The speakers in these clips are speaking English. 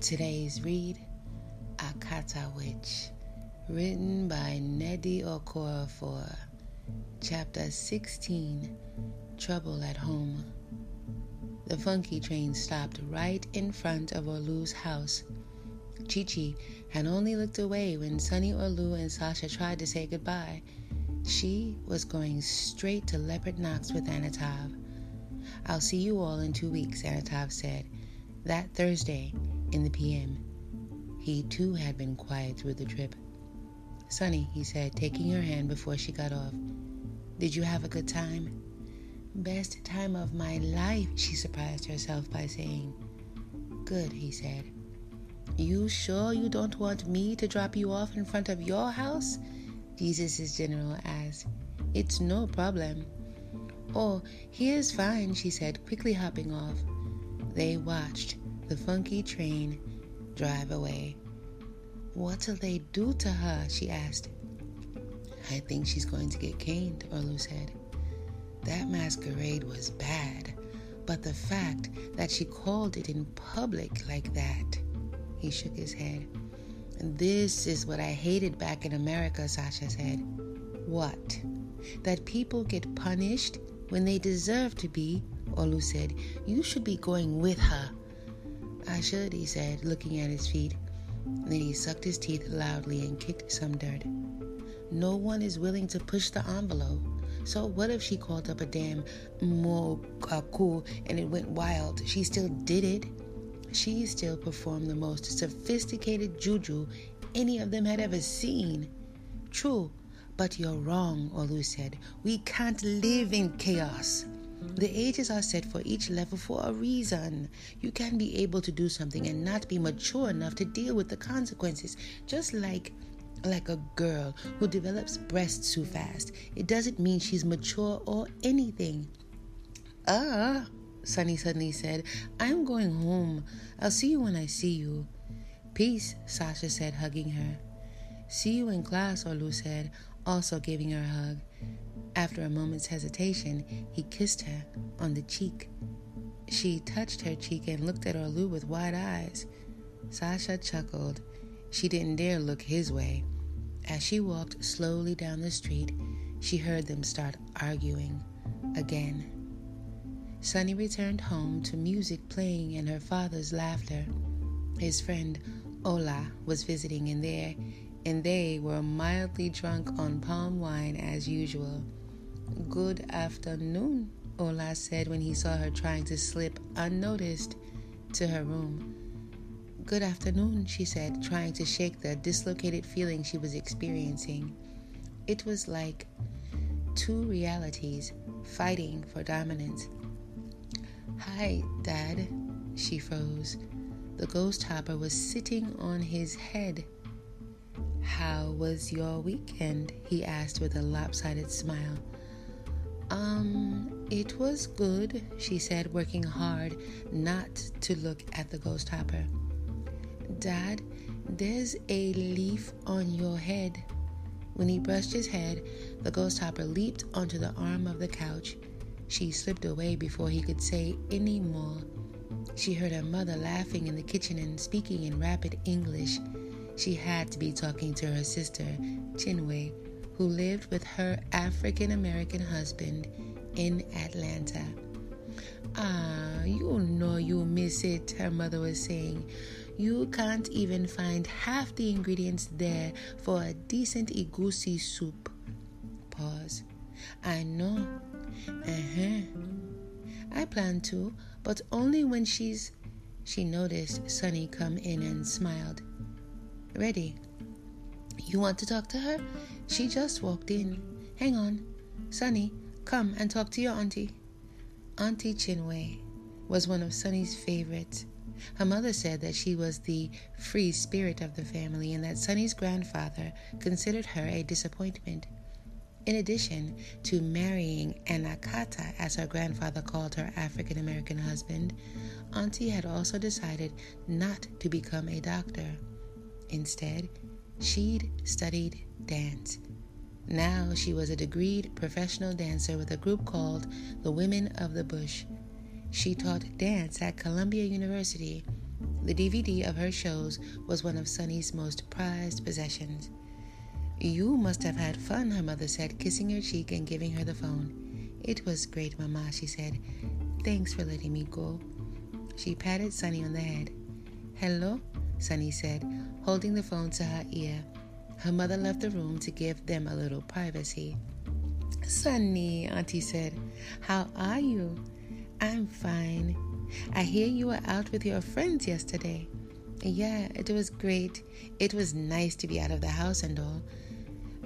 Today's read Akata Witch, written by Nnedi Okorafor, Chapter 16 Trouble at Home. The funky train stopped right in front of Orlu's house. Chichi had only looked away when Sunny Orlu and Sasha tried to say goodbye. She was going straight to Leopard Knocks with Anatov. I'll see you all in two weeks, Anatov said. That Thursday, in the PM. He too had been quiet through the trip. Sunny, he said, taking her hand before she got off. Did you have a good time? Best time of my life, she surprised herself by saying. Good, he said. You sure you don't want me to drop you off in front of your house? Jesus' general asked. It's no problem. Oh, here's fine, she said, quickly hopping off. They watched the funky train drive away. What'll they do to her? she asked. I think she's going to get caned, Orlu said. That masquerade was bad, but the fact that she called it in public like that, he shook his head. This is what I hated back in America, Sasha said. What? That people get punished when they deserve to be, Orlu said. You should be going with her. I should, he said, looking at his feet. Then he sucked his teeth loudly and kicked some dirt. No one is willing to push the envelope. So what if she called up a damn mokaku and it went wild? She still did it. She still performed the most sophisticated juju any of them had ever seen. True, but you're wrong, Orlu said. We can't live in chaos. The ages are set for each level for a reason. You can be able to do something and not be mature enough to deal with the consequences, just like like a girl who develops breasts too fast. It doesn't mean she's mature or anything. Ah, Sunny suddenly said, I'm going home. I'll see you when I see you. Peace, Sasha said, hugging her. See you in class, Orlu said, also giving her a hug. After a moment's hesitation, he kissed her on the cheek. She touched her cheek and looked at Orlu with wide eyes. Sasha chuckled. She didn't dare look his way. As she walked slowly down the street, she heard them start arguing again. Sunny returned home to music playing and her father's laughter. His friend Ola was visiting in there, and they were mildly drunk on palm wine as usual. Good afternoon, Ola said when he saw her trying to slip unnoticed to her room. Good afternoon, she said, trying to shake the dislocated feeling she was experiencing. It was like two realities fighting for dominance. Hi, Dad. She froze. The ghost hopper was sitting on his head. How was your weekend? he asked with a lopsided smile. Um, it was good, she said, working hard not to look at the ghost hopper. Dad, there's a leaf on your head. When he brushed his head, the ghost hopper leaped onto the arm of the couch. She slipped away before he could say any more. She heard her mother laughing in the kitchen and speaking in rapid English. She had to be talking to her sister, Chinwe, who lived with her African American husband in Atlanta. Ah, you know you'll miss it, her mother was saying. You can't even find half the ingredients there for a decent egusi soup. Pause. I know. Uh huh. I plan to, but only when she's. She noticed Sunny come in and smiled. Ready. You want to talk to her? She just walked in. Hang on. Sunny, come and talk to your auntie. Auntie Chinwe was one of Sunny's favorites. Her mother said that she was the free spirit of the family and that Sunny's grandfather considered her a disappointment. In addition to marrying an Akata, as her grandfather called her African American husband, Auntie had also decided not to become a doctor. Instead, she'd studied dance. Now she was a degreed professional dancer with a group called the Women of the Bush. She taught dance at Columbia University. The DVD of her shows was one of Sunny's most prized possessions. You must have had fun, her mother said, kissing her cheek and giving her the phone. It was great, Mama, she said. Thanks for letting me go. She patted Sunny on the head. Hello, Sunny said, holding the phone to her ear. Her mother left the room to give them a little privacy. Sunny, Auntie said, how are you? I'm fine. I hear you were out with your friends yesterday. Yeah, it was great. It was nice to be out of the house and all.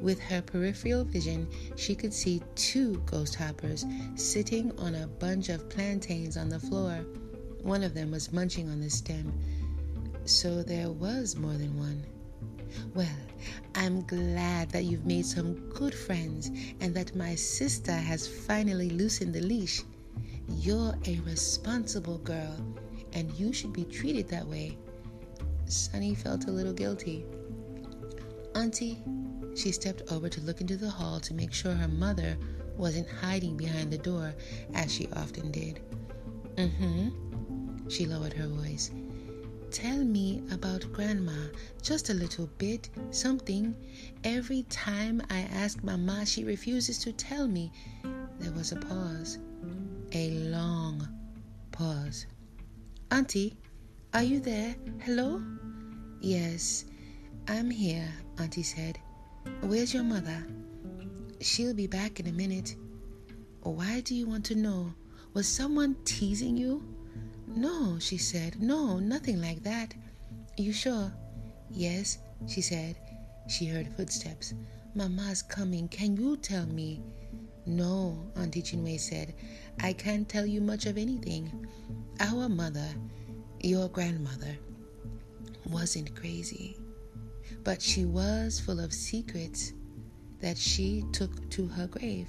With her peripheral vision, she could see two ghost hoppers sitting on a bunch of plantains on the floor. One of them was munching on the stem. So there was more than one. Well, I'm glad that you've made some good friends and that my sister has finally loosened the leash. You're a responsible girl, and you should be treated that way. Sunny felt a little guilty. Auntie, she stepped over to look into the hall to make sure her mother wasn't hiding behind the door as she often did. Mm hmm. She lowered her voice. Tell me about Grandma, just a little bit, something. Every time I ask Mama, she refuses to tell me. There was a pause, a long pause. Auntie, are you there? Hello? Yes, I'm here, Auntie said. Where's your mother? She'll be back in a minute. Why do you want to know? Was someone teasing you? No, she said. No, nothing like that. You sure? Yes, she said. She heard footsteps. Mama's coming. Can you tell me? No, Auntie Chinwe said. I can't tell you much of anything. Our mother, your grandmother, wasn't crazy, but she was full of secrets that she took to her grave.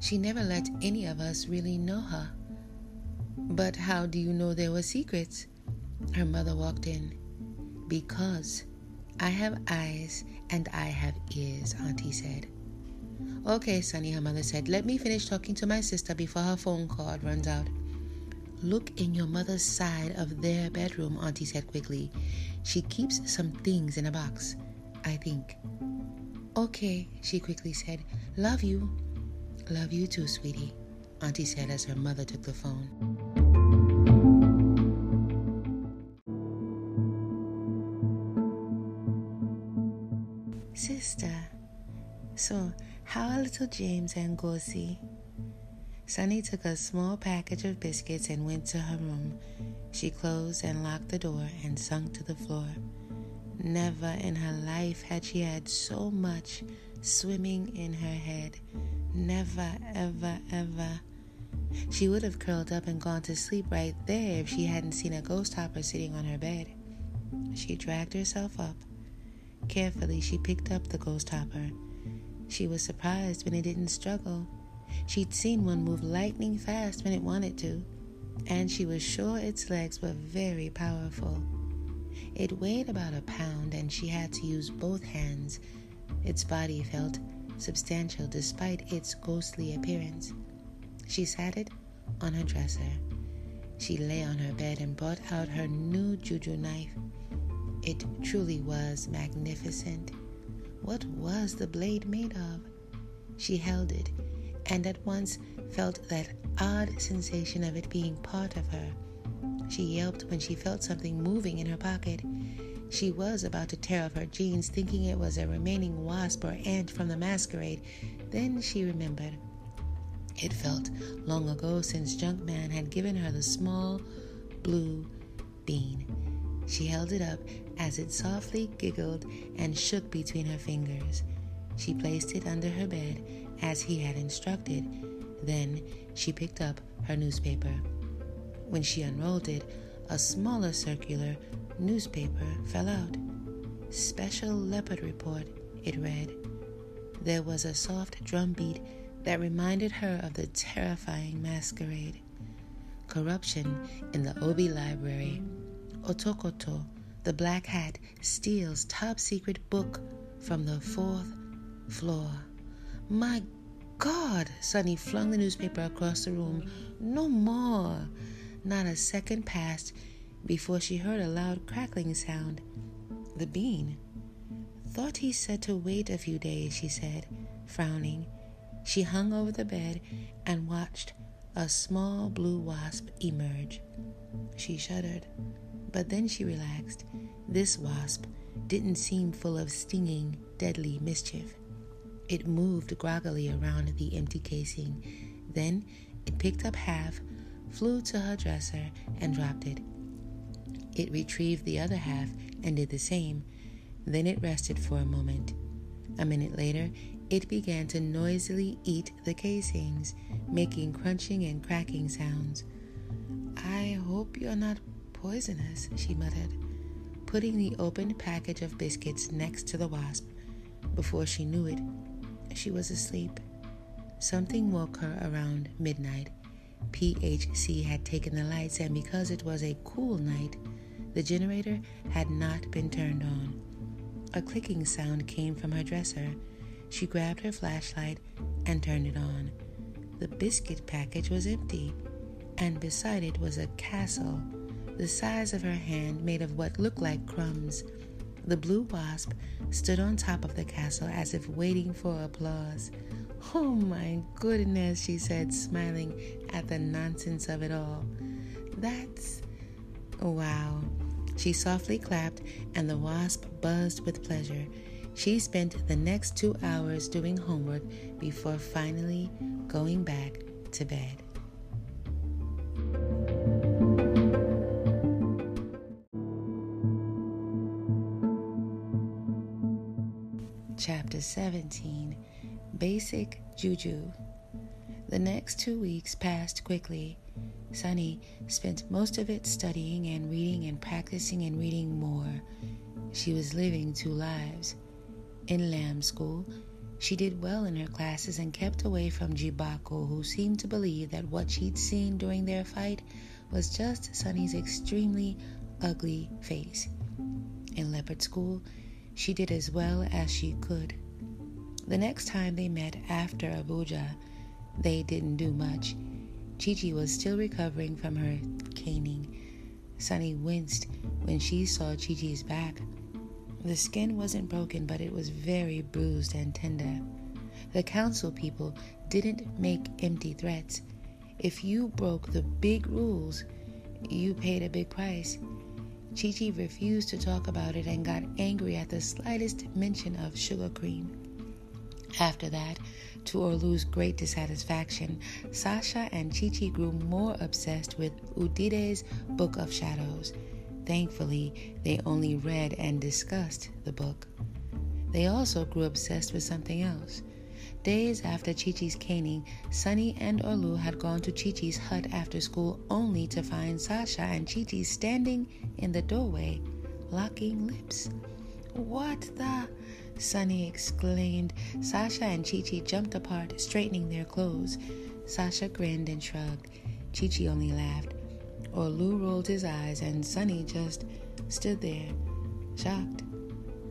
She never let any of us really know her. But how do you know there were secrets? Her mother walked in. Because I have eyes and I have ears, Auntie said. Okay, Sunny, her mother said. Let me finish talking to my sister before her phone cord runs out. Look in your mother's side of their bedroom, Auntie said quickly. She keeps some things in a box, I think. Okay, she quickly said. Love you. Love you too, sweetie, Auntie said as her mother took the phone. Sister, so how are little James and Gussie? Sunny took a small package of biscuits and went to her room. She closed and locked the door and sunk to the floor. Never in her life had she had so much swimming in her head. Never, ever, ever. She would have curled up and gone to sleep right there if she hadn't seen a ghost hopper sitting on her bed. She dragged herself up. Carefully, she picked up the ghost hopper. She was surprised when it didn't struggle. She'd seen one move lightning fast when it wanted to, and she was sure its legs were very powerful. It weighed about a pound, and she had to use both hands. Its body felt substantial despite its ghostly appearance. She sat it on her dresser. She lay on her bed and brought out her new juju knife. It truly was magnificent. What was the blade made of? She held it and at once felt that odd sensation of it being part of her. She yelped when she felt something moving in her pocket. She was about to tear off her jeans, thinking it was a remaining wasp or ant from the masquerade. Then she remembered. It felt long ago since Junkman had given her the small blue bean. She held it up as it softly giggled and shook between her fingers. She placed it under her bed as he had instructed. Then she picked up her newspaper. When she unrolled it, a smaller circular newspaper fell out. Special Leopard Report, it read. There was a soft drumbeat that reminded her of the terrifying masquerade. Corruption in the Obi Library. Otokoto, the black hat, steals top secret book from the fourth floor. My God! Sunny flung the newspaper across the room. No more. Not a second passed before she heard a loud crackling sound. The bean. Thought he said to wait a few days, she said, frowning. She hung over the bed and watched a small blue wasp emerge. She shuddered, but then she relaxed. This wasp didn't seem full of stinging, deadly mischief. It moved groggily around the empty casing. Then it picked up half, flew to her dresser, and dropped it. It retrieved the other half and did the same. Then it rested for a moment. A minute later, it began to noisily eat the casings, making crunching and cracking sounds. I hope you're not poisonous, she muttered, putting the opened package of biscuits next to the wasp. Before she knew it, she was asleep. Something woke her around midnight. PHC had taken the lights, and because it was a cool night, the generator had not been turned on. A clicking sound came from her dresser. She grabbed her flashlight and turned it on. The biscuit package was empty, and beside it was a castle the size of her hand made of what looked like crumbs. The blue wasp stood on top of the castle as if waiting for applause. Oh my goodness, she said, smiling at the nonsense of it all. That's. Wow. She softly clapped, and the wasp buzzed with pleasure. She spent the next two hours doing homework before finally going back to bed. 17 Basic Juju. The next two weeks passed quickly. Sunny spent most of it studying and reading and practicing and reading more. She was living two lives. In Lamb School, she did well in her classes and kept away from Jibaku, who seemed to believe that what she'd seen during their fight was just Sunny's extremely ugly face. In Leopard School, she did as well as she could. The next time they met after Abuja, they didn't do much. Chichi was still recovering from her caning. Sunny winced when she saw Chichi's back. The skin wasn't broken, but it was very bruised and tender. The council people didn't make empty threats. If you broke the big rules, you paid a big price. Chichi refused to talk about it and got angry at the slightest mention of sugar cream. After that, to Orlu's great dissatisfaction, Sasha and Chichi grew more obsessed with Udide's Book of Shadows. Thankfully, they only read and discussed the book. They also grew obsessed with something else. Days after Chichi's caning, Sunny and Orlu had gone to Chichi's hut after school only to find Sasha and Chichi standing in the doorway, locking lips. What the? Sunny exclaimed. Sasha and Chichi jumped apart, straightening their clothes. Sasha grinned and shrugged. Chichi only laughed. Orlu rolled his eyes, and Sunny just stood there, shocked,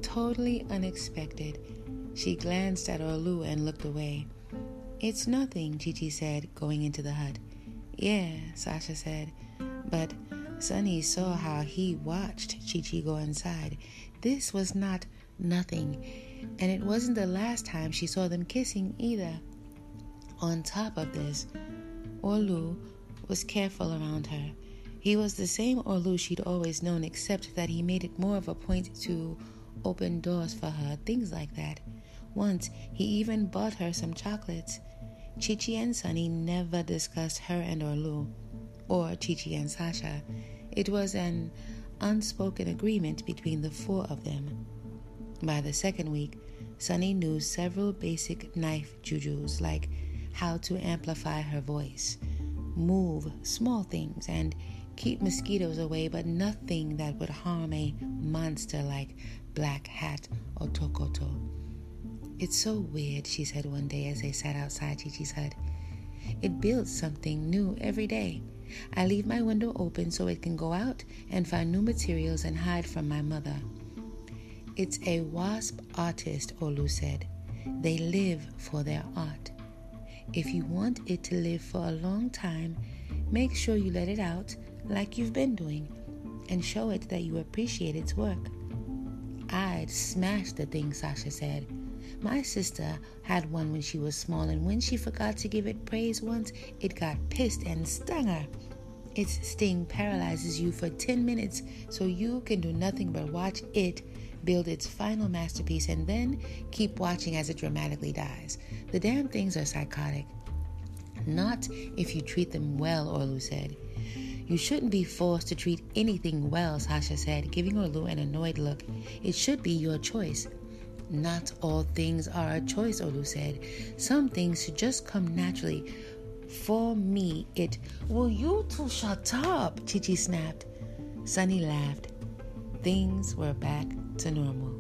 totally unexpected. She glanced at Orlu and looked away. It's nothing, Chichi said, going into the hut. Yeah, Sasha said. But Sunny saw how he watched Chichi go inside. This was not nothing, and it wasn't the last time she saw them kissing either. On top of this, Orlu was careful around her. He was the same Orlu she'd always known, except that he made it more of a point to open doors for her, things like that. Once, he even bought her some chocolates. Chichi and Sunny never discussed her and Orlu, or Chichi and Sasha. It was an unspoken agreement between the four of them. By the second week, Sunny knew several basic knife jujus, like how to amplify her voice, move small things, and keep mosquitoes away, but nothing that would harm a monster like Black Hat Otokoto. It's so weird, she said one day as they sat outside Chichi's hut. It builds something new every day. I leave my window open so it can go out and find new materials and hide from my mother. It's a wasp artist, Orlu said. They live for their art. If you want it to live for a long time, make sure you let it out like you've been doing. and show it that you appreciate its work. I'd smash the thing, Sasha said. My sister had one when she was small, and when she forgot to give it praise once, it got pissed and stung her. Its sting paralyzes you for 10 minutes, so you can do nothing but watch it build its final masterpiece and then keep watching as it dramatically dies. The damn things are psychotic. Not if you treat them well, Orlu said. You shouldn't be forced to treat anything well, Sasha said, giving Orlu an annoyed look. It should be your choice. Not all things are a choice, Orlu said. Some things should just come naturally. For me, it. Will you two shut up? Chichi snapped. Sunny laughed. Things were back to normal.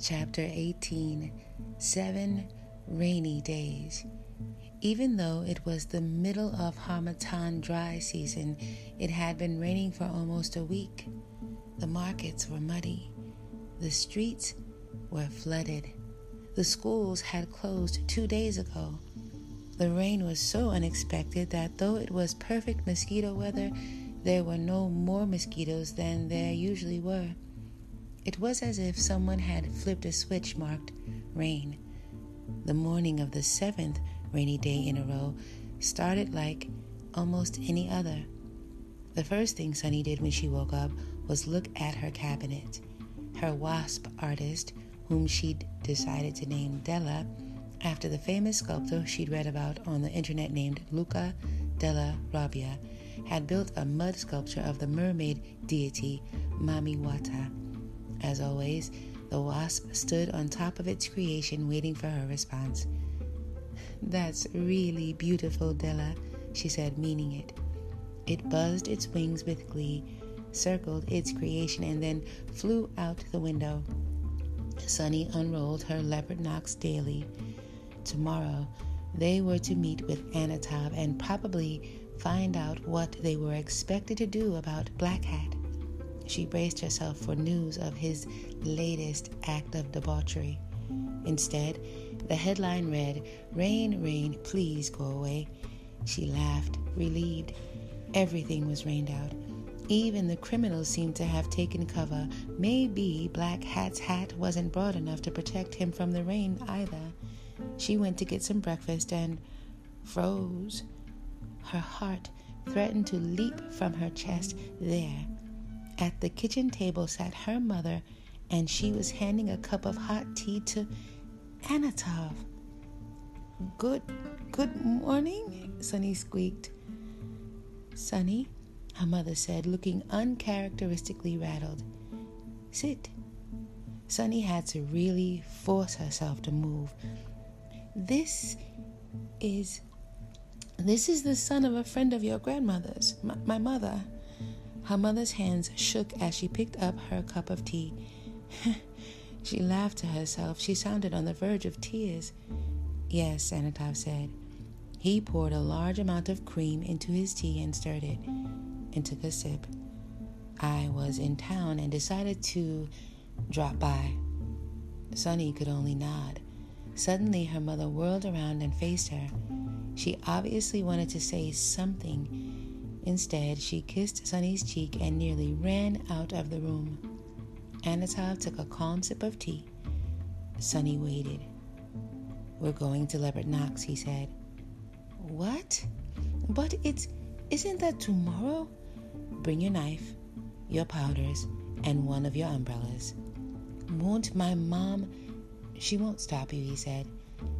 Chapter 18 Seven Rainy Days. Even though it was the middle of Harmattan dry season, it had been raining for almost a week. The markets were muddy. The streets were flooded. The schools had closed two days ago. The rain was so unexpected that though it was perfect mosquito weather, there were no more mosquitoes than there usually were. It was as if someone had flipped a switch marked rain. The morning of the seventh rainy day in a row started like almost any other. The first thing Sunny did when she woke up was look at her cabinet. Her wasp artist, whom she'd decided to name Della, after the famous sculptor she'd read about on the internet named Luca della Robbia, had built a mud sculpture of the mermaid deity Mami Wata. As always, the wasp stood on top of its creation waiting for her response. That's really beautiful, Della, she said, meaning it. It buzzed its wings with glee, circled its creation, and then flew out the window. Sunny unrolled her Leopard Knocks daily. Tomorrow, they were to meet with Anatov and probably find out what they were expected to do about Black Hat. She braced herself for news of his latest act of debauchery. Instead, the headline read, Rain, rain, please go away. She laughed, relieved. Everything was rained out. Even the criminals seemed to have taken cover. Maybe Black Hat's hat wasn't broad enough to protect him from the rain either. She went to get some breakfast and froze. Her heart threatened to leap from her chest there. At the kitchen table sat her mother, and she was handing a cup of hot tea to Anatov. Good good morning, Sunny squeaked. Sunny, her mother said, looking uncharacteristically rattled. Sit. Sunny had to really force herself to move. This is this is the son of a friend of your grandmother's, my, my mother. Her mother's hands shook as she picked up her cup of tea. she laughed to herself. She sounded on the verge of tears. Yes, Anatov said. He poured a large amount of cream into his tea and stirred it, and took a sip. I was in town and decided to drop by. Sunny could only nod. Suddenly, her mother whirled around and faced her. She obviously wanted to say something. Instead, she kissed Sunny's cheek and nearly ran out of the room. Anatov took a calm sip of tea. Sunny waited. We're going to Leopard Knocks, he said. What? But it's isn't that tomorrow? Bring your knife, your powders, and one of your umbrellas. Won't my mom she won't stop you, he said.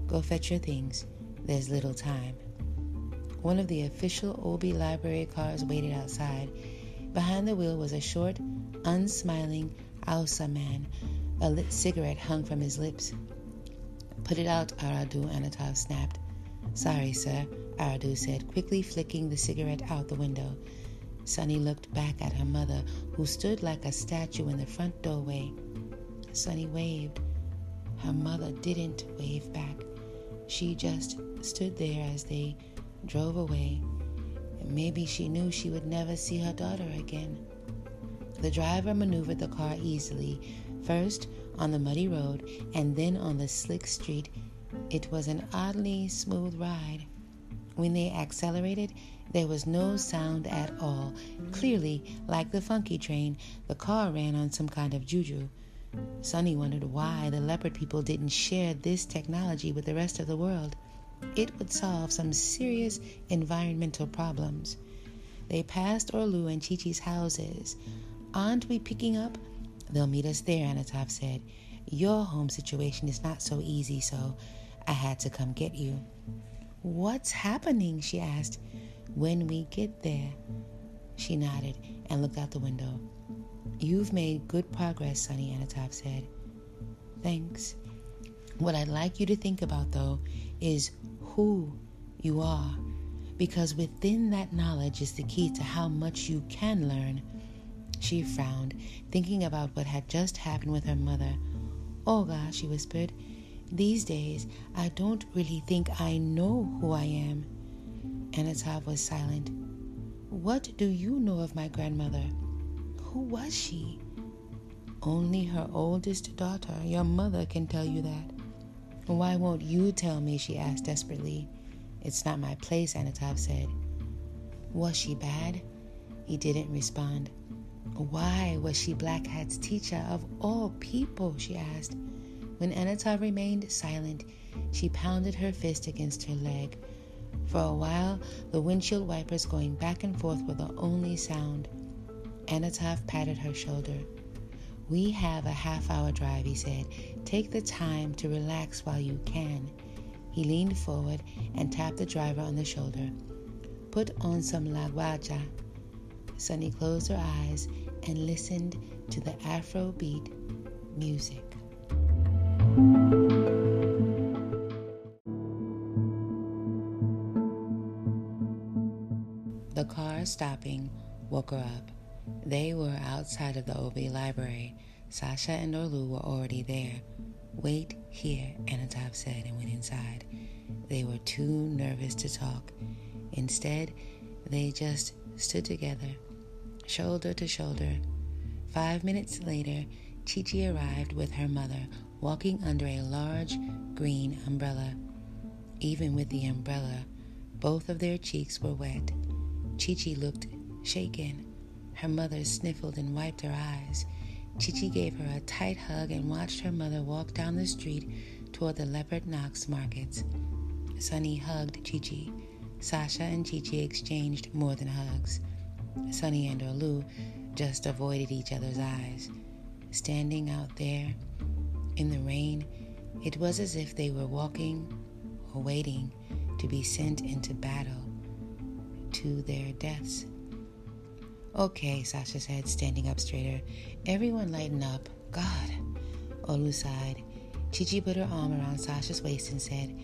Go fetch your things. There's little time. One of the official Obi library cars waited outside. Behind the wheel was a short, unsmiling Ausa man. A lit cigarette hung from his lips. Put it out, Aradu, Anatov snapped. Sorry, sir, Aradu said, quickly flicking the cigarette out the window. Sunny looked back at her mother, who stood like a statue in the front doorway. Sunny waved. Her mother didn't wave back. She just stood there as they drove away. Maybe she knew she would never see her daughter again. The driver maneuvered the car easily, first on the muddy road and then on the slick street. It was an oddly smooth ride. When they accelerated, there was no sound at all. Clearly, like the funky train, the car ran on some kind of juju. Sunny wondered why the leopard people didn't share this technology with the rest of the world. It would solve some serious environmental problems. They passed Orlu and Chi Chi's houses. Aren't we picking up? They'll meet us there, Anatov said. Your home situation is not so easy, so I had to come get you. What's happening? she asked. When we get there. She nodded and looked out the window. You've made good progress, Sunny, Anatov said. Thanks. What I'd like you to think about, though, is who you are, because within that knowledge is the key to how much you can learn. She frowned, thinking about what had just happened with her mother. Oh, Oga, she whispered, these days, I don't really think I know who I am. Anatov was silent. What do you know of my grandmother? Who was she? Only her oldest daughter, your mother, can tell you that. Why won't you tell me? she asked desperately. It's not my place, Anatov said. Was she bad? He didn't respond. Why was she Black Hat's teacher of all people? she asked. When Anatov remained silent, she pounded her fist against her leg. For a while, the windshield wipers going back and forth were the only sound. Anatov patted her shoulder. We have a half hour drive, he said. Take the time to relax while you can. He leaned forward and tapped the driver on the shoulder. Put on some Lagbaja. Sunny closed her eyes and listened to the Afrobeat music. Car stopping woke her up. They were outside of the Obi library. Sasha and Orlu were already there. Wait here, Anatov said and went inside. They were too nervous to talk. Instead, they just stood together, shoulder to shoulder. Five minutes later, Chichi arrived with her mother, walking under a large green umbrella. Even with the umbrella, both of their cheeks were wet. Chichi looked shaken. Her mother sniffled and wiped her eyes. Chichi gave her a tight hug and watched her mother walk down the street toward the Leopard Knocks markets. Sunny hugged Chichi. Sasha and Chichi exchanged more than hugs. Sunny and Orlu just avoided each other's eyes. Standing out there, in the rain, it was as if they were walking or waiting to be sent into battle to their deaths. Okay, Sasha said, standing up straighter. Everyone lighten up. God. Orlu sighed. Chichi put her arm around Sasha's waist and said,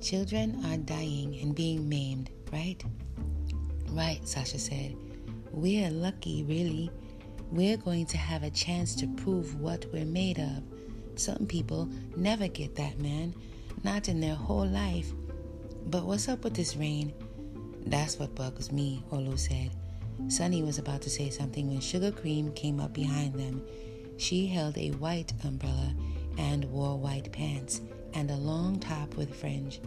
Children are dying and being maimed, right? Right, Sasha said. We're lucky, really. We're going to have a chance to prove what we're made of. Some people never get that, man. Not in their whole life. But what's up with this rain? That's what bugs me, Orlu said. Sunny was about to say something when Sugar Cream came up behind them. She held a white umbrella and wore white pants and a long top with fringe.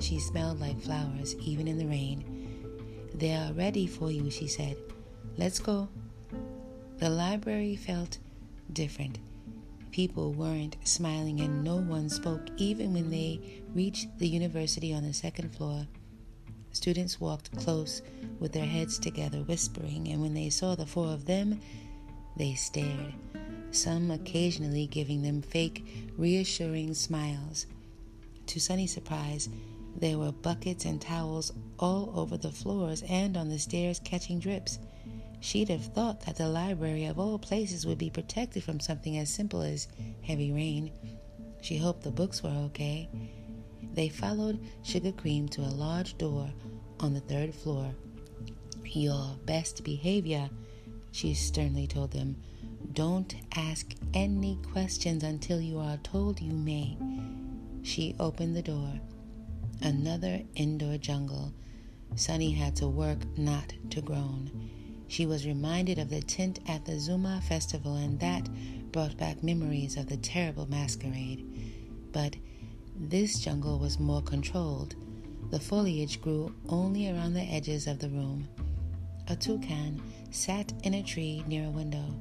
She smelled like flowers, even in the rain. They are ready for you, she said. Let's go. The library felt different. People weren't smiling and no one spoke even when they reached the university on the second floor. Students walked close with their heads together, whispering, and when they saw the four of them, they stared, some occasionally giving them fake, reassuring smiles. To Sunny's surprise, there were buckets and towels all over the floors and on the stairs catching drips. She'd have thought that the library of all places would be protected from something as simple as heavy rain. She hoped the books were okay. They followed Sugar Cream to a large door on the third floor. Your best behavior, she sternly told them. Don't ask any questions until you are told you may. She opened the door. Another indoor jungle. Sunny had to work not to groan. She was reminded of the tent at the Zuma festival, and that brought back memories of the terrible masquerade. But This jungle was more controlled. The foliage grew only around the edges of the room. A toucan sat in a tree near a window.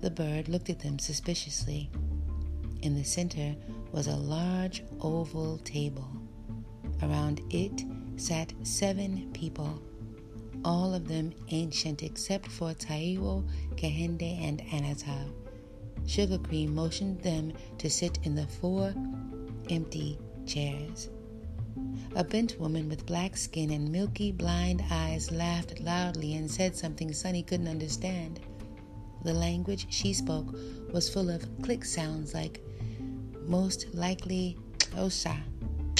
The bird looked at them suspiciously. In the center was a large oval table. Around it sat seven people, all of them ancient except for Taiwo, Kehinde, and Anatov. Sugar Cream motioned them to sit in the four empty chairs. A bent woman with black skin and milky blind eyes laughed loudly and said something Sunny couldn't understand. The language she spoke was full of click sounds like most likely oh, Osa,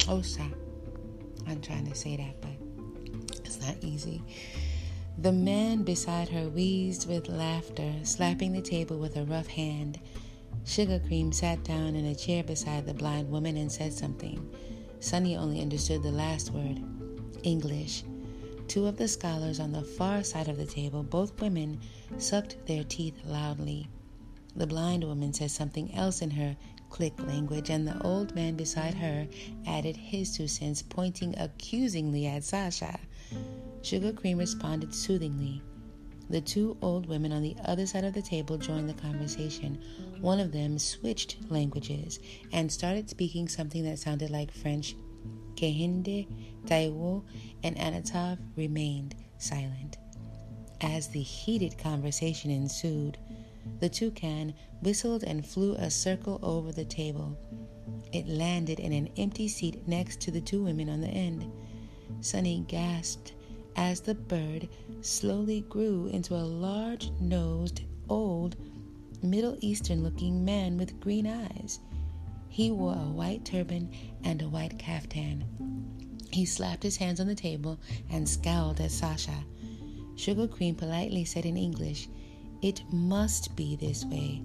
Osa. Oh, I'm trying to say that, but it's not easy. The man beside her wheezed with laughter, slapping the table with a rough hand. Sugar Cream sat down in a chair beside the blind woman and said something. Sunny only understood the last word English. Two of the scholars on the far side of the table, both women, sucked their teeth loudly. The blind woman said something else in her click language, and the old man beside her added his two cents, pointing accusingly at Sasha. Sugar Cream responded soothingly. The two old women on the other side of the table joined the conversation. One of them switched languages and started speaking something that sounded like French. Kehinde, Taiwo, and Anatov remained silent. As the heated conversation ensued, the toucan whistled and flew a circle over the table. It landed in an empty seat next to the two women on the end. Sunny gasped as the bird slowly grew into a large nosed, old, Middle Eastern looking man with green eyes. He wore a white turban and a white caftan. He slapped his hands on the table and scowled at Sasha. Sugar Cream politely said in English, It must be this way.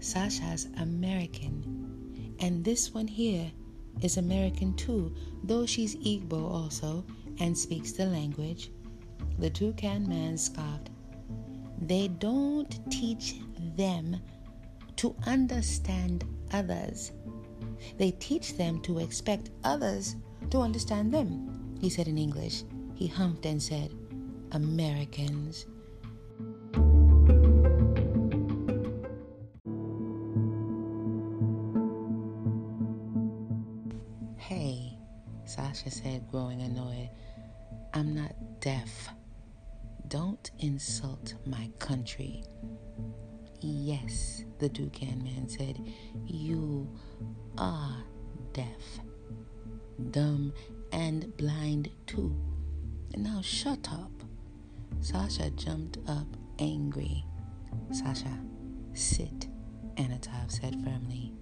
Sasha's American. And this one here is American too, though she's Igbo also, and speaks the language. The toucan man scoffed. They don't teach them to understand others. They teach them to expect others to understand them, he said in English. He humped and said, Americans. Hey, Sasha said, growing annoyed. I'm not deaf. Don't insult my country. Yes, the toucan man said, you are deaf, dumb, and blind too. Now shut up. Sasha jumped up angry. Sasha, sit, Anatov said firmly.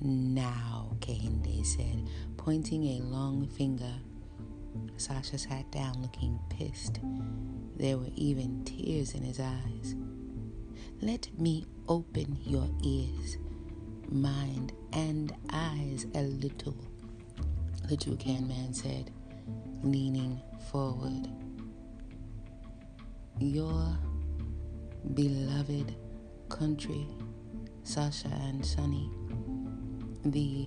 Now, Kehinde said, pointing a long finger Sasha sat down looking pissed. There were even tears in his eyes. Let me open your ears, mind, and eyes a little, the toucan man said, leaning forward. Your beloved country, Sasha and Sunny, the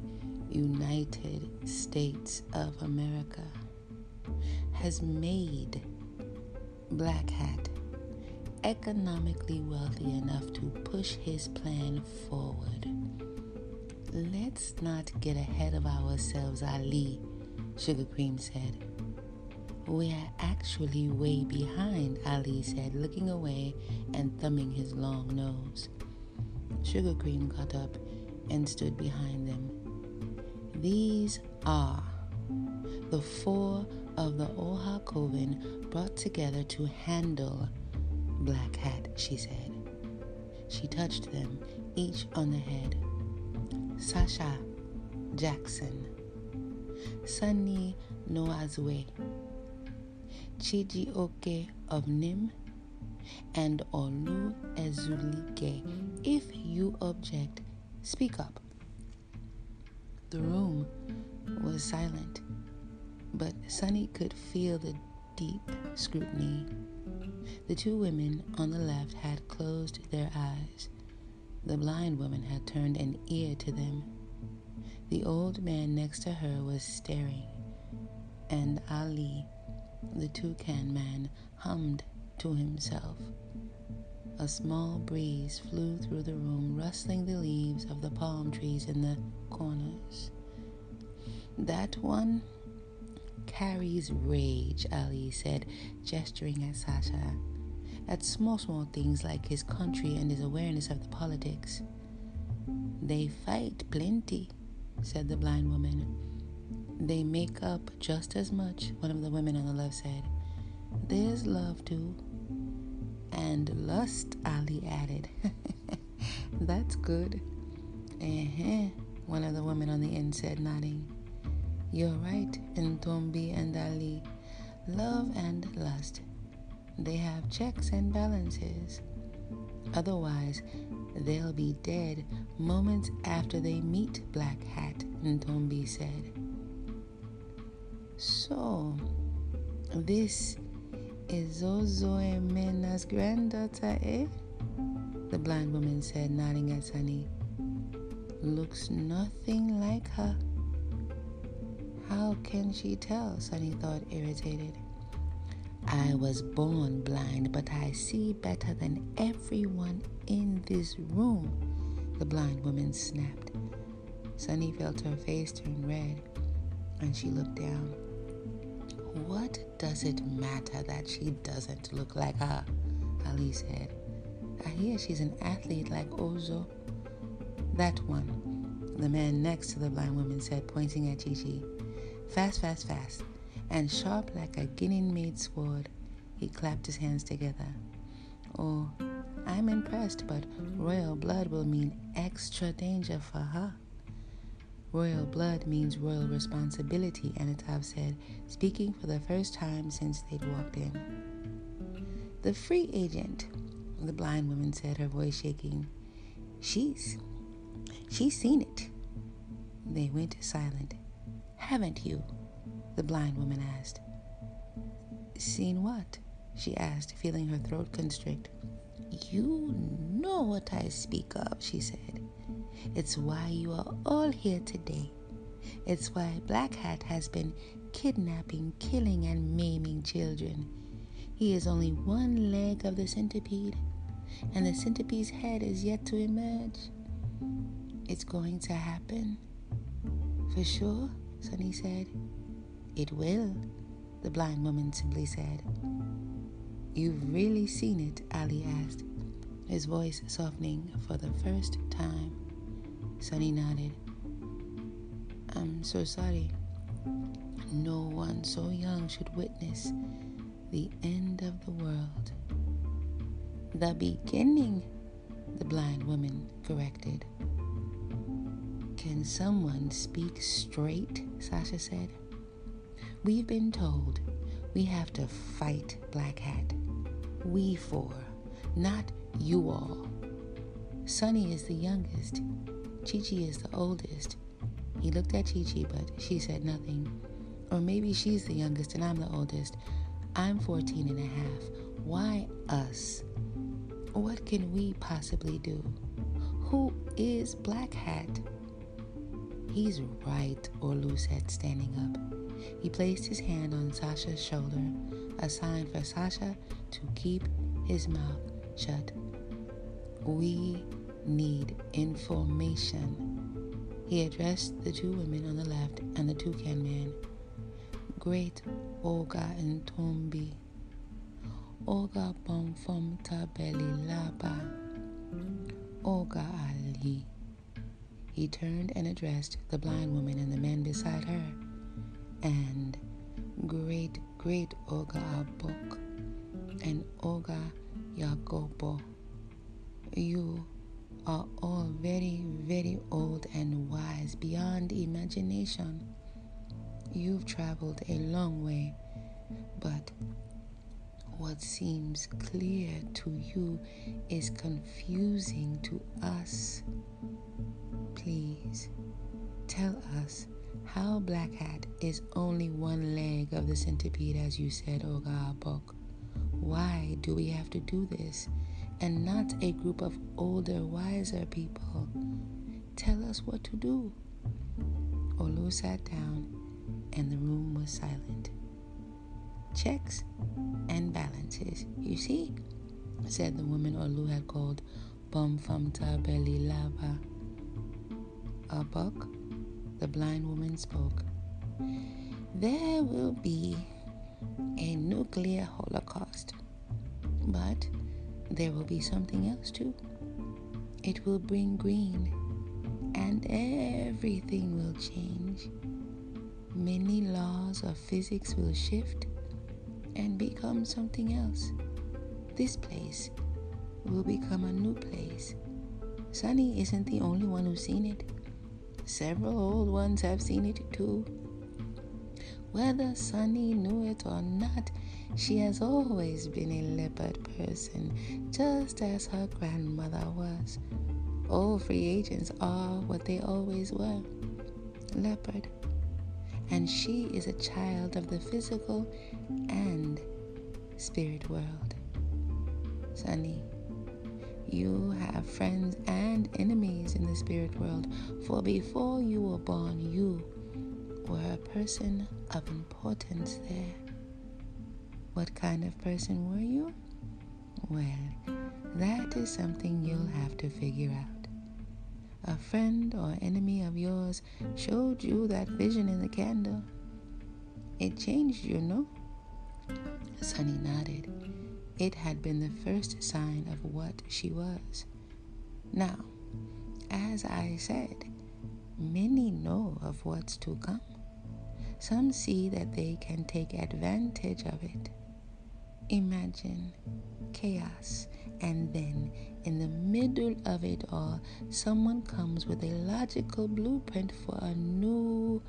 United States of America has made Black Hat economically wealthy enough to push his plan forward. Let's not get ahead of ourselves, Ali, Sugar Cream said. We are actually way behind, Ali said, looking away and thumbing his long nose. Sugar Cream got up and stood behind them. These are the four of the Oha Coven brought together to handle Black Hat, she said. She touched them, each on the head. Sasha Jackson, Sunny Nwazue, Chiji Oke of Nim, and Orlu Ezulike. If you object, speak up. The room was silent but Sunny could feel the deep scrutiny. The two women on the left had closed their eyes. The blind woman had turned an ear to them. The old man next to her was staring, and Ali, the toucan man, hummed to himself. A small breeze flew through the room, rustling the leaves of the palm trees in the corners. That one carries rage, Ali said, gesturing at Sasha, at small, small things like his country and his awareness of the politics. They fight plenty, said the blind woman. They make up just as much, one of the women on the left said. There's love too. And lust, Ali added. That's good. Uh-huh, one of the women on the end said, nodding. You're right, Ntombi and Ali. Love and lust. They have checks and balances. Otherwise, they'll be dead moments after they meet Black Hat, Ntombi said. So, this is Zozo Mena's granddaughter, eh? The blind woman said, nodding at Sunny. Looks nothing like her. How can she tell? Sunny thought, irritated. I was born blind, but I see better than everyone in this room, the blind woman snapped. Sunny felt her face turn red, and she looked down. What does it matter that she doesn't look like her? Ali said. I hear she's an athlete like Ozo. That one, the man next to the blind woman said, pointing at Chi Fast, fast, fast, and sharp like a Guinea made sword. He clapped his hands together. Oh, I'm impressed, but royal blood will mean extra danger for her. Royal blood means royal responsibility, Anatov said, speaking for the first time since they'd walked in. The free agent, the blind woman said, her voice shaking. She's. She's seen it. They went silent. Haven't you? The blind woman asked. Seen what? she asked, feeling her throat constrict. You know what I speak of, she said. It's why you are all here today. It's why Black Hat has been kidnapping, killing, and maiming children. He is only one leg of the centipede, and the centipede's head is yet to emerge. It's going to happen. For sure, Sunny said. It will, the blind woman simply said. You've really seen it, Ali asked, his voice softening for the first time. Sunny nodded. I'm so sorry. No one so young should witness the end of the world. The beginning, the blind woman corrected. Can someone speak straight? Sasha said. We've been told we have to fight Black Hat. We four, not you all. Sunny is the youngest. Chichi is the oldest. He looked at Chichi, but she said nothing. Or maybe she's the youngest and I'm the oldest. I'm 14 and a half. Why us? What can we possibly do? Who is Black Hat? He's right, Orlu said, standing up. He placed his hand on Sasha's shoulder, a sign for Sasha to keep his mouth shut. We need information. He addressed the two women on the left and the toucan man. Great Oga Ntombi. Oga Bomfom Tabeli Laba. Oga Ali. He turned and addressed the blind woman and the man beside her. And great, great Oga Abok and Oga Yakobo. You are all very, very old and wise beyond imagination. You've traveled a long way, what seems clear to you is confusing to us. Please tell us how Black Hat is only one leg of the centipede, as you said, Oga Abok. Why do we have to do this? and not a group of older, wiser people. Tell us what to do. Orlu sat down and the room was silent. Checks and balances, you see, said the woman Orlu had called Bomfom Tabeli Laba. A buck, the blind woman spoke. There will be a nuclear holocaust, but there will be something else too. It will bring green, and everything will change. Many laws of physics will shift and become something else. This place will become a new place. Sunny isn't the only one who's seen it. Several old ones have seen it too. Whether Sunny knew it or not, she has always been a leopard person, just as her grandmother was. All free agents are what they always were leopard. And she is a child of the physical and spirit world. Sunny, you have friends and enemies in the spirit world, for before you were born, you were a person of importance there. What kind of person were you? Well, that is something you'll have to figure out. A friend or enemy of yours showed you that vision in the candle. It changed you, no? Sunny nodded. It had been the first sign of what she was. Now, as I said, many know of what's to come. Some see that they can take advantage of it. Imagine chaos, and then in the middle of it all, someone comes with a logical blueprint for a new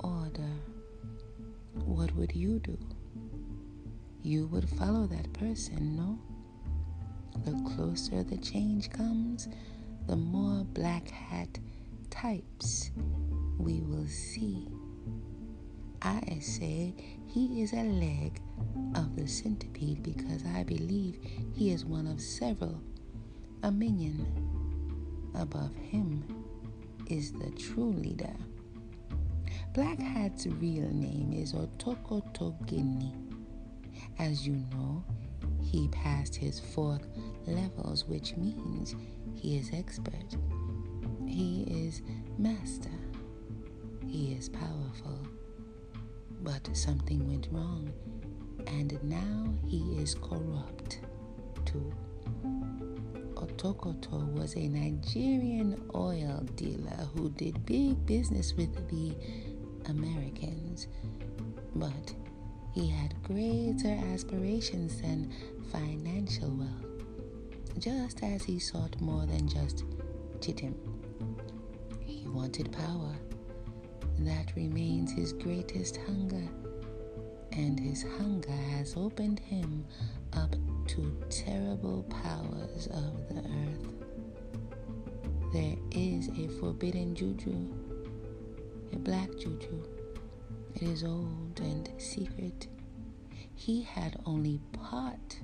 order. What would you do? You would follow that person, no? The closer the change comes, the more black hat types we will see. I say he is a leg of the centipede because I believe he is one of several, a minion. Above him is the true leader. Black Hat's real name is Otoko Togini. As you know, he passed his fourth levels, which means he is expert. He is master. He is powerful. But something went wrong, and now he is corrupt too. Otokoto was a Nigerian oil dealer who did big business with the Americans, but he had greater aspirations than financial wealth, just as he sought more than just chittim. He wanted power that remains his greatest hunger, and his hunger has opened him up to terrible powers of the earth. There is a forbidden juju, a black juju. It is old and secret. He had only part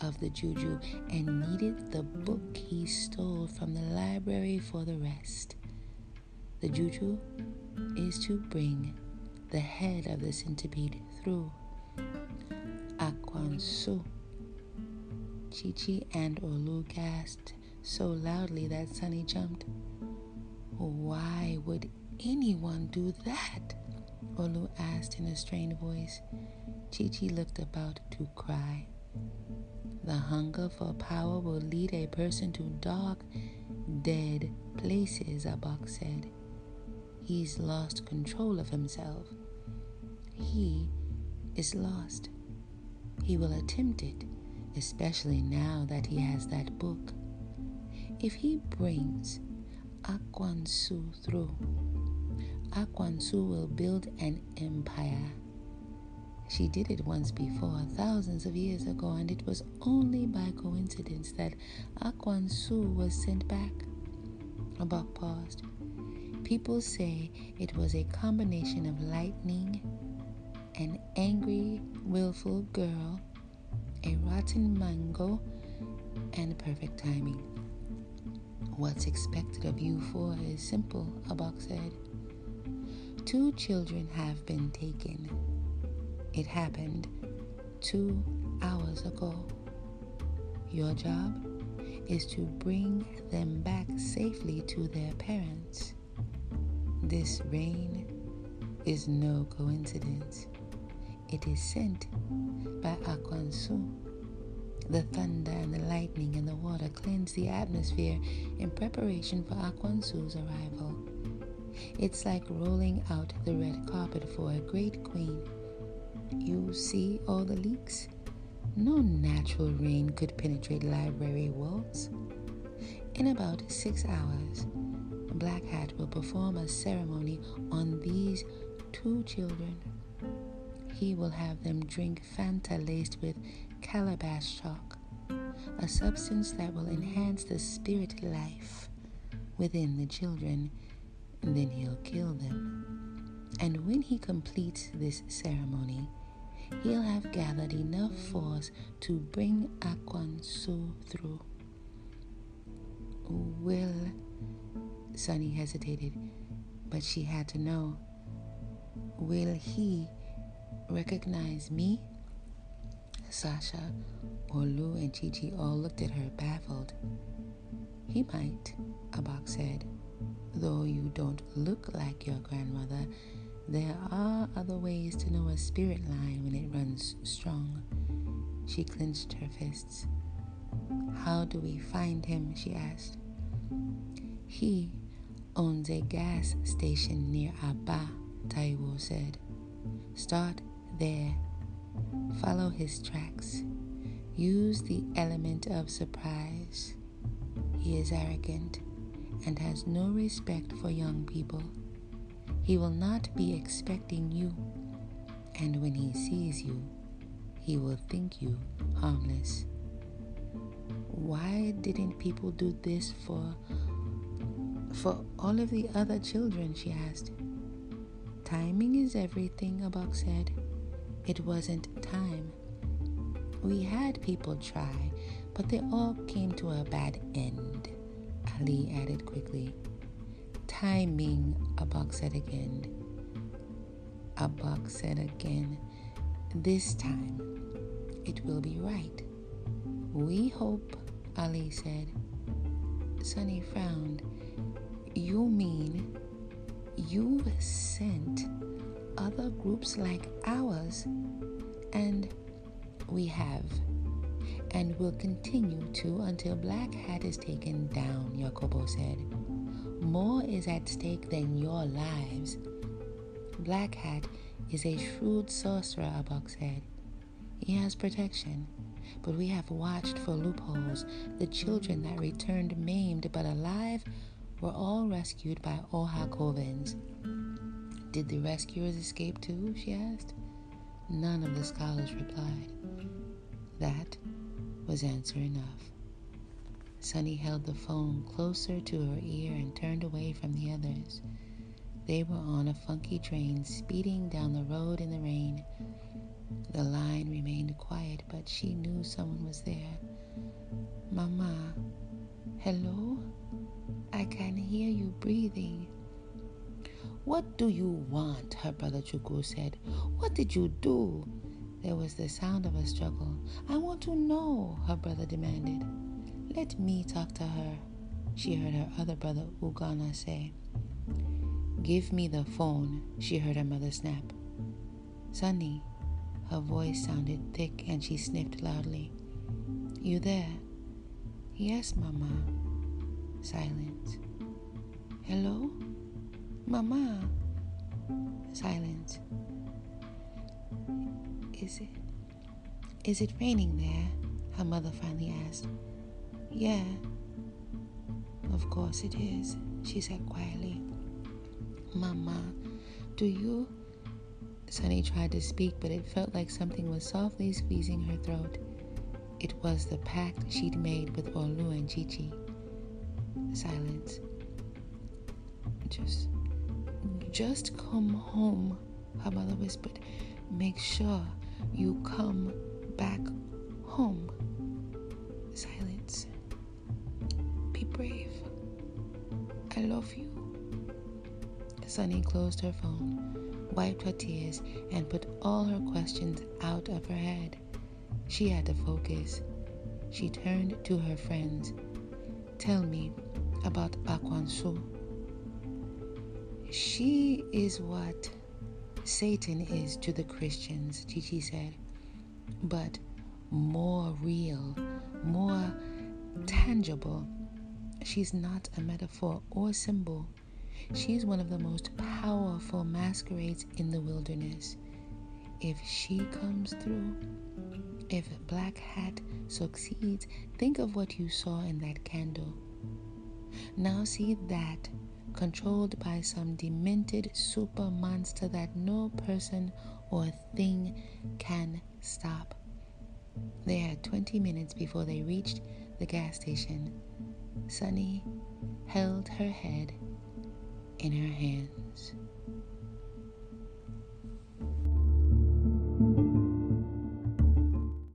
of the juju and needed the book he stole from the library for the rest. The juju is to bring the head of the centipede through. Ekwensu. Chichi and Orlu gasped so loudly that Sunny jumped. Why would anyone do that? Orlu asked in a strained voice. Chichi looked about to cry. The hunger for power will lead a person to dark, dead places, Abak said. He's lost control of himself. He is lost. He will attempt it, especially now that he has that book. If he brings Ekwensu through, Ekwensu will build an empire. She did it once before, thousands of years ago, and it was only by coincidence that Ekwensu was sent back. Abak paused. People say it was a combination of lightning, an angry, willful girl, a rotten mango, and perfect timing. What's expected of you four is simple, Abak said. Two children have been taken. It happened two hours ago. Your job is to bring them back safely to their parents. This rain is no coincidence. It is sent by Ekwensu. The thunder and the lightning and the water cleanse the atmosphere in preparation for Ekwensu's arrival. It's like rolling out the red carpet for a great queen. You see all the leaks? No natural rain could penetrate library walls. In about six hours, Black Hat will perform a ceremony on these two children. He will have them drink Fanta laced with calabash chalk, a substance that will enhance the spirit life within the children. Then he'll kill them. And when he completes this ceremony, he'll have gathered enough force to bring Ekwensu through. Will, Sunny hesitated, but she had to know. Will he recognize me? Sasha, Orlu, and Chichi all looked at her baffled. He might, Abak said. Though you don't look like your grandmother, there are other ways to know a spirit line when it runs strong. She clenched her fists. How do we find him? she asked. He owns a gas station near Aba, Taiwo said. Start there. Follow his tracks. Use the element of surprise. He is arrogant and has no respect for young people. He will not be expecting you, and when he sees you, he will think you harmless. Why didn't people do this for for all of the other children? she asked. Timing is everything, Abak said. It wasn't time. We had people try, but they all came to a bad end, Ali added quickly timing, Abak said again. Abak said again, This time it will be right. We hope, Ali said. Sunny frowned. You mean you've sent other groups like ours? And we have, and will continue to until Black Hat is taken down, Yakobo said. More is at stake than your lives. Black Hat is a shrewd sorcerer, Abak said. He has protection, but we have watched for loopholes. The children that returned maimed but alive were all rescued by Oha Covens. Did the rescuers escape too? she asked. None of the scholars replied. That was answer enough. Sunny held the phone closer to her ear and turned away from the others. They were on a funky train speeding down the road in the rain. The line remained quiet, but she knew someone was there. Mama, hello? I can hear you breathing. What do you want? her brother Chukwu said. What did you do? There was the sound of a struggle. I want to know, her brother demanded. Let me talk to her, she heard her other brother Ugonna say. Give me the phone, she heard her mother snap. Sunny, her voice sounded thick and she sniffed loudly. You there? Yes, Mama. Silence. Hello? Mama. Silence. Is it is it raining there? Her mother finally asked. Yeah, of course it is, she said quietly. Mama, do you? Sunny tried to speak, but it felt like something was softly squeezing her throat. It was the pact she'd made with Orlu and Chichi. Silence. Just, just come home, her mother whispered. Make sure you come back home. Silence. Be brave. I love you. Sunny closed her phone, wiped her tears, and put all her questions out of her head. She had to focus. She turned to her friends. Tell me about Ekwensu. She is what Satan is to the Christians, Chichi said, but more real, more tangible. She's not a metaphor or symbol. She's one of the most powerful masquerades in the wilderness. If she comes through, if Black Hat succeeds, think of what you saw in that candle. Now see that controlled by some demented super monster that no person or thing can stop. They had 20 minutes before they reached the gas station. Sunny held her head in her hands.